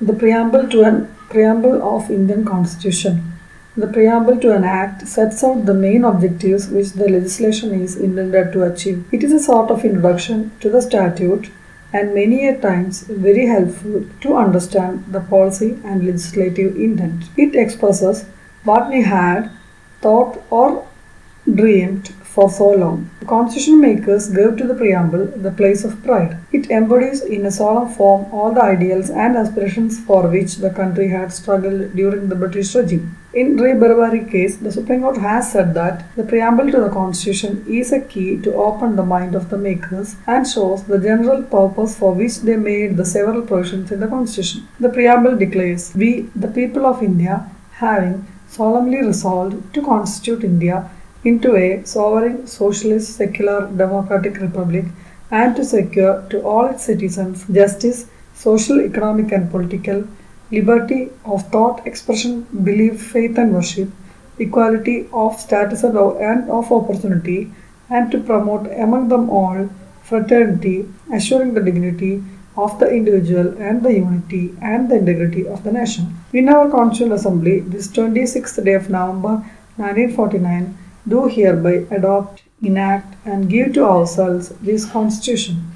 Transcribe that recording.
The preamble to an preamble of Indian Constitution. The preamble to an act sets out the main objectives which the legislation is intended to achieve. It is a sort of introduction to the statute and many a times very helpful to understand the policy and legislative intent. It expresses what we had thought or dreamed for so long. The constitution makers gave to the preamble the place of pride. It embodies in a solemn form all the ideals and aspirations for which the country had struggled during the British regime. In Ray Berubari case, the Supreme Court has said that the preamble to the constitution is a key to open the mind of the makers and shows the general purpose for which they made the several provisions in the constitution. The preamble declares, We, the people of India, having solemnly resolved to constitute India into a sovereign, socialist, secular, democratic republic and to secure to all its citizens justice, social, economic, and political, liberty of thought, expression, belief, faith, and worship, equality of status and of opportunity, and to promote among them all fraternity, assuring the dignity of the individual and the unity and the integrity of the nation. In our Constitutional Assembly, this 26th day of November 1949, do hereby adopt, enact, and give to ourselves this Constitution.